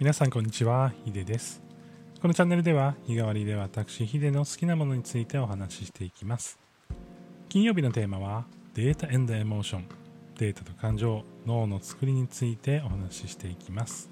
皆さんこんにちは、ヒデです。このチャンネルでは日替わりで私ヒデの好きなものについてお話ししていきます。金曜日のテーマはデータエンドエモーション、データと感情、脳の作りについてお話ししていきます。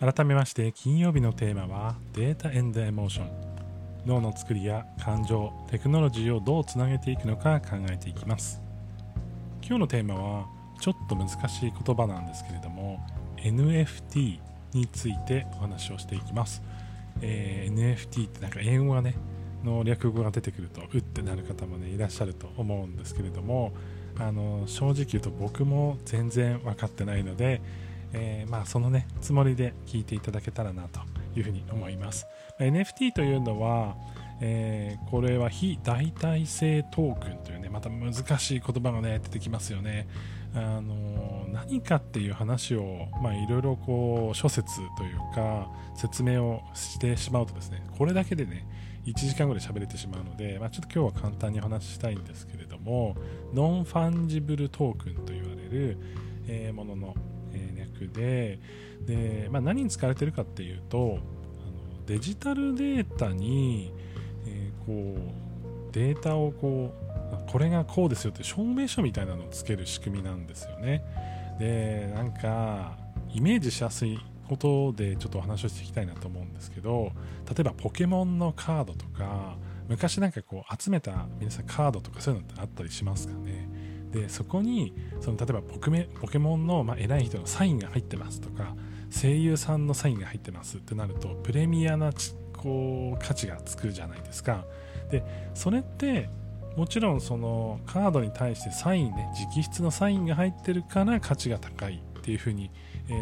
改めまして金曜日のテーマはデータエンドエモーション脳の作りや感情テクノロジーをどうつなげていくのか考えていきます。今日のテーマはちょっと難しい言葉なんですけれども NFT についてお話をしていきます、えー NFT ってなんか英語がねの略語が出てくるとうってなる方もねいらっしゃると思うんですけれどもあの正直言うと僕も全然分かってないのでえーまあ、そのねつもりで聞いていただけたらなというふうに思います。NFT というのは、えーこれは非代替性トークンというねまた難しい言葉がね出てきますよね。あの何かっていう話をまあいろいろこう諸説というか説明をしてしまうとですねこれだけでね1時間ぐらい喋れてしまうので、まあ、ちょっと今日は簡単にお話ししたいんですけれども non-fungible token と言われる、えーものの略でで、まあ、何に使われてるかっていうとあのデジタルデータに、えーこうデータをこうこれがこうですよって証明書みたいなのをつける仕組みなんですよね。でなんかイメージしやすいことでちょっとお話をしていきたいなと思うんですけど例えばポケモンのカードとか昔なんかこう集めた皆さんカードとかそういうのってあったりしますかね？でそこにその例えばポケメポケモンの、まあ、偉い人のサインが入ってますとか声優さんのサインが入ってますってなるとプレミアなこう価値がつくじゃないですか。でそれってもちろんそのカードに対してサインね直筆のサインが入ってるから価値が高いっていう風に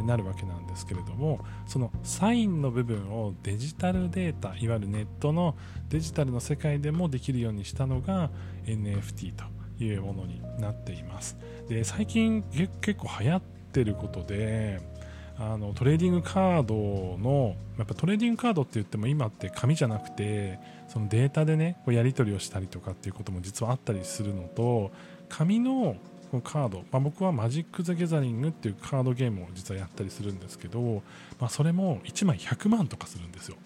なるわけなんですけれどもそのサインの部分をデジタルデータいわゆるネットのデジタルの世界でもできるようにしたのが NFT と。いうものになっています。で最近結構流行ってることであのトレーディングカードのやっぱトレーディングカードって言っても今って紙じゃなくてそのデータでねこうやり取りをしたりとかっていうことも実はあったりするのと紙のこのカード、まあ、僕はマジック・ザ・ギャザリングっていうカードゲームを実はやったりするんですけど、まあ、それも1枚100万とかするんですよ。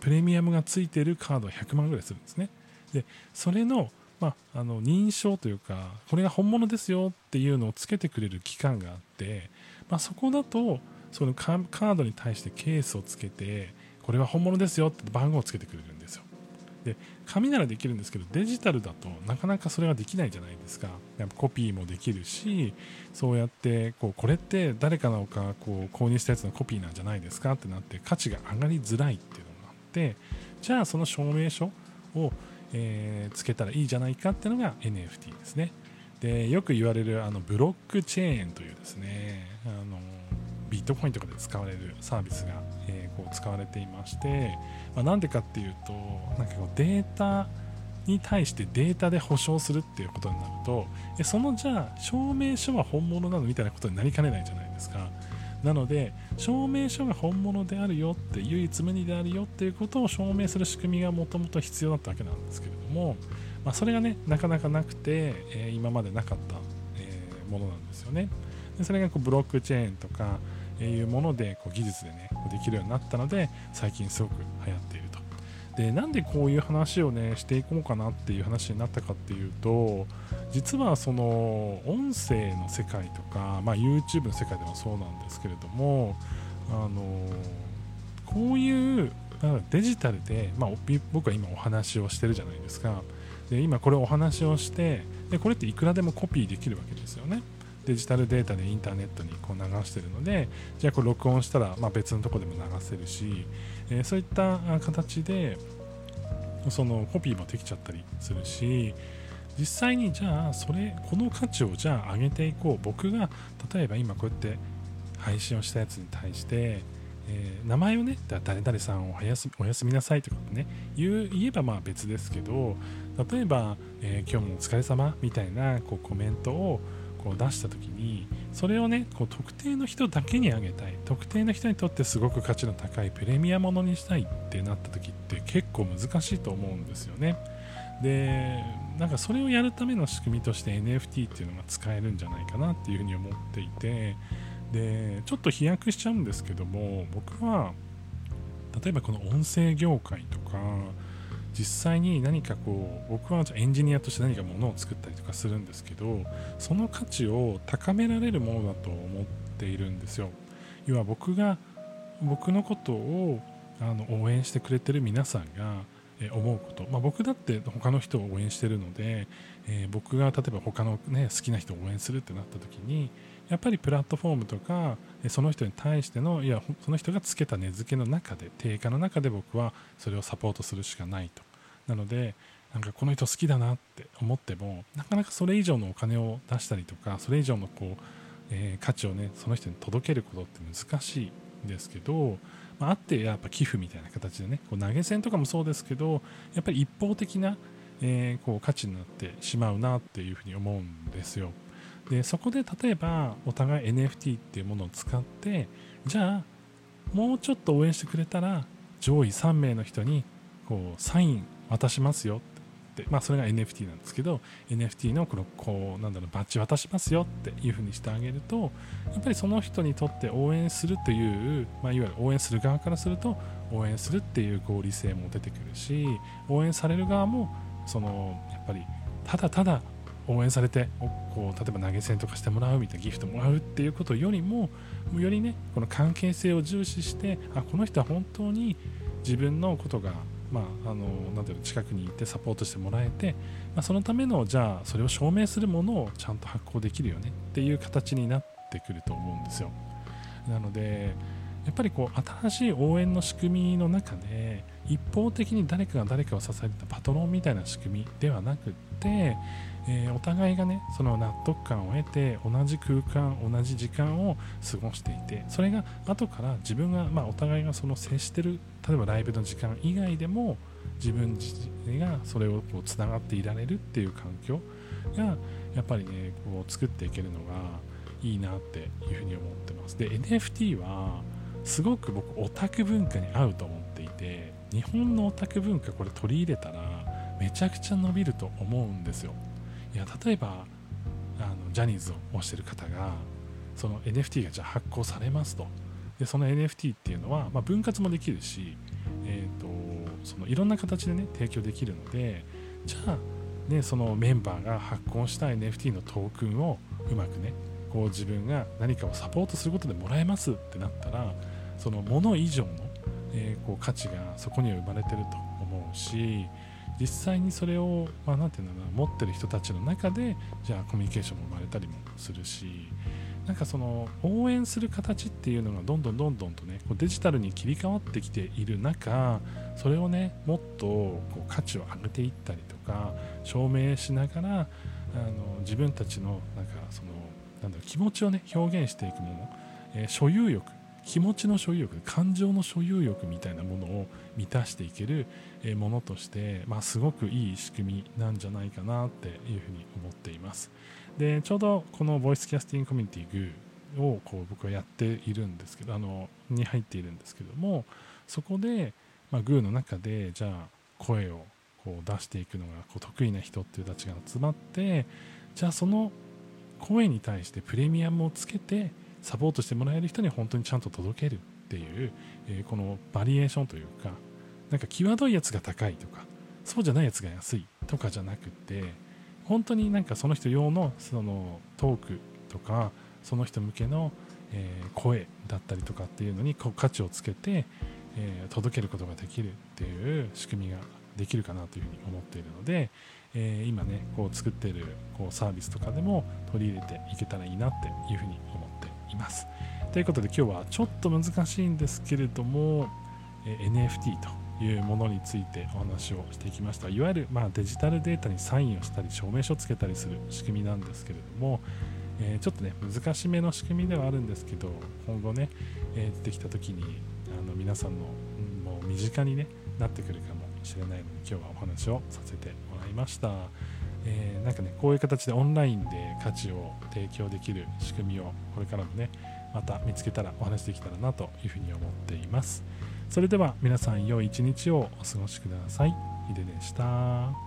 プレミアムがついてるカードは100万ぐらいするんですね。でそれの,、まあ、あの認証というかこれが本物ですよっていうのをつけてくれる機関があって、まあ、そこだとそのカードに対してケースをつけてこれは本物ですよって番号をつけてくれるんですよ。で紙ならできるんですけどデジタルだとなかなかそれができないじゃないですか。やっぱコピーもできるしそうやってこうこれって誰かのかこう購入したやつのコピーなんじゃないですかってなって価値が上がりづらいっていうのがあってじゃあその証明書を、えーつけたらいいじゃないかっていうのが NFT ですね。でよく言われるあのブロックチェーンというですねあのビットコインとかで使われるサービスが、えーこう使われていまして、まあ、なんでかっていうとなんかこうデータに対してデータで保証するっていうことになるとそのじゃあ証明書は本物なのみたいなことになりかねないじゃないですか。なので証明書が本物であるよって唯一無二であるよっていうことを証明する仕組みがもともと必要だったわけなんですけれども、まあ、それがねなかなかなくて、えー今までなかった、えーものなんですよね。でそれがこうブロックチェーンとかいうものでこう技術でねできるようになったので最近すごく流行っていると。でなんでこういう話をねしていこうかなっていう話になったかっていうと実はその音声の世界とか、まあ、YouTube の世界でもそうなんですけれどもあのこういうデジタルで、まあ、僕は今お話をしてるじゃないですか。で今これお話をしてでこれっていくらでもコピーできるわけですよね。デジタルデータでインターネットにこう流してるのでじゃあこれ録音したら、ま、別のとこでも流せるし、えーそういった形でそのコピーもできちゃったりするし実際にじゃあそれこの価値をじゃあ上げていこう。僕が例えば今こうやって配信をしたやつに対して、えー名前をね誰々さんをおやすおやすみなさいとかね言う言えばまあ別ですけど例えば、えー今日もお疲れ様みたいなこうコメントをこう出した時にそれをねこう特定の人だけにあげたい。特定の人にとってすごく価値の高いプレミアものにしたいってなった時って結構難しいと思うんですよね。でなんかそれをやるための仕組みとして NFT っていうのが使えるんじゃないかなっていうふうに思っていてでちょっと飛躍しちゃうんですけども僕は例えばこの音声業界とか実際に何かこう僕はエンジニアとして何かものを作ったりとかするんですけどその価値を高められるものだと思っているんですよ。要は僕が僕のことをあの応援してくれてる皆さんが思うこと、まあ、僕だって他の人を応援してるので、えー、僕が例えば他の、ね、好きな人を応援するってなった時にやっぱりプラットフォームとかその人に対してのいやその人がつけた値付けの中で定価の中で僕はそれをサポートするしかないと。なのでなんかこの人好きだなって思ってもなかなかそれ以上のお金を出したりとかそれ以上のこう、えー、価値をねその人に届けることって難しいんですけど、まあ、あってやっぱ寄付みたいな形でねこう投げ銭とかもそうですけどやっぱり一方的な、えー、こう価値になってしまうなっていうふうに思うんですよ。でそこで例えばお互い NFT っていうものを使ってじゃあもうちょっと応援してくれたら上位3名の人にこうサイン渡しますよって、まあ、それが NFT なんですけど NFT のこのこうなんだろうバッジ渡しますよっていう風にしてあげるとやっぱりその人にとって応援するという、まあ、いわゆる応援する側からすると応援するっていう合理性も出てくるし応援される側もそのやっぱりただただ応援されてこう例えば投げ銭とかしてもらうみたいなギフトもらうっていうことよりもよりねこの関係性を重視してあこの人は本当に自分のことがまあ、あのなていうの近くにいてサポートしてもらえて、まあ、そのためのじゃあそれを証明するものをちゃんと発行できるよねっていう形になってくると思うんですよ。なのでやっぱりこう新しい応援の仕組みの中で一方的に誰かが誰かを支えたパトロンみたいな仕組みではなくて、えー、お互いがねその納得感を得て同じ空間同じ時間を過ごしていてそれが後から自分が、まあ、お互いがその接してる例えばライブの時間以外でも自分自身がそれをこうつながっていられるっていう環境がやっぱりねこう作っていけるのがいいなっていうふうに思ってます。で NFT はすごく僕オタク文化に合うと思っていて日本のオタク文化これ取り入れたらめちゃくちゃ伸びると思うんですよ。いや例えばあのジャニーズを推してる方がその NFT がじゃあ発行されますと。でその NFT っていうのは、まあ、分割もできるし、えーと、そのいろんな形でね提供できるのでじゃあね、そのメンバーが発行した NFT のトークンをうまくねこう自分が何かをサポートすることでもらえますってなったらそのもの以上の、えー、こう価値がそこには生まれてると思うし実際にそれを、まあ、て言うんだろう持ってる人たちの中でじゃあコミュニケーションも生まれたりもするしなんかその応援する形っていうのがどんどんどんどんとねこうデジタルに切り替わってきている中それをねもっとこう価値を上げていったりとか証明しながらあの自分たちのなんかそのなんだろう気持ちをね表現していくもの、えー、所有欲気持ちの所有欲感情の所有欲みたいなものを満たしていけるものとして、まあ、すごくいい仕組みなんじゃないかなっていうふうに思っています。でちょうどこのボイスキャスティングコミュニティ GOO をこう僕はやっているんですけどあのに入っているんですけどもそこで、まあ、GOO の中でじゃあ声をこう出していくのがこう得意な人っていうたちが集まってじゃあその声に対してプレミアムをつけてサポートしてもらえる人に本当にちゃんと届けるっていう、えー、このバリエーションというかなんか際どいやつが高いとかそうじゃないやつが安いとかじゃなくて本当になんかその人用のそのトークとかその人向けの、えー、声だったりとかっていうのにこう価値をつけて、えー、届けることができるっていう仕組みができるかなというふうに思っているので、えー、今ねこう作ってるこうサービスとかでも取り入れていけたらいいなっていうふうに思っています。ということで今日はちょっと難しいんですけれども、え NFT というものについてお話をしてきましたいわゆるまデジタルデータにサインをしたり証明書をつけたりする仕組みなんですけれども、えー、ちょっとね難しめの仕組みではあるんですけど今後ね、えー、出てきた時にあの皆さんのもう身近に、ね、なってくるかもしれないので今日はお話をさせてもらいました。えー、なんかねこういう形でオンラインで価値を提供できる仕組みをこれからもねまた見つけたらお話できたらなというふうに思っています。それでは皆さん良い一日をお過ごしください。ヒデでした。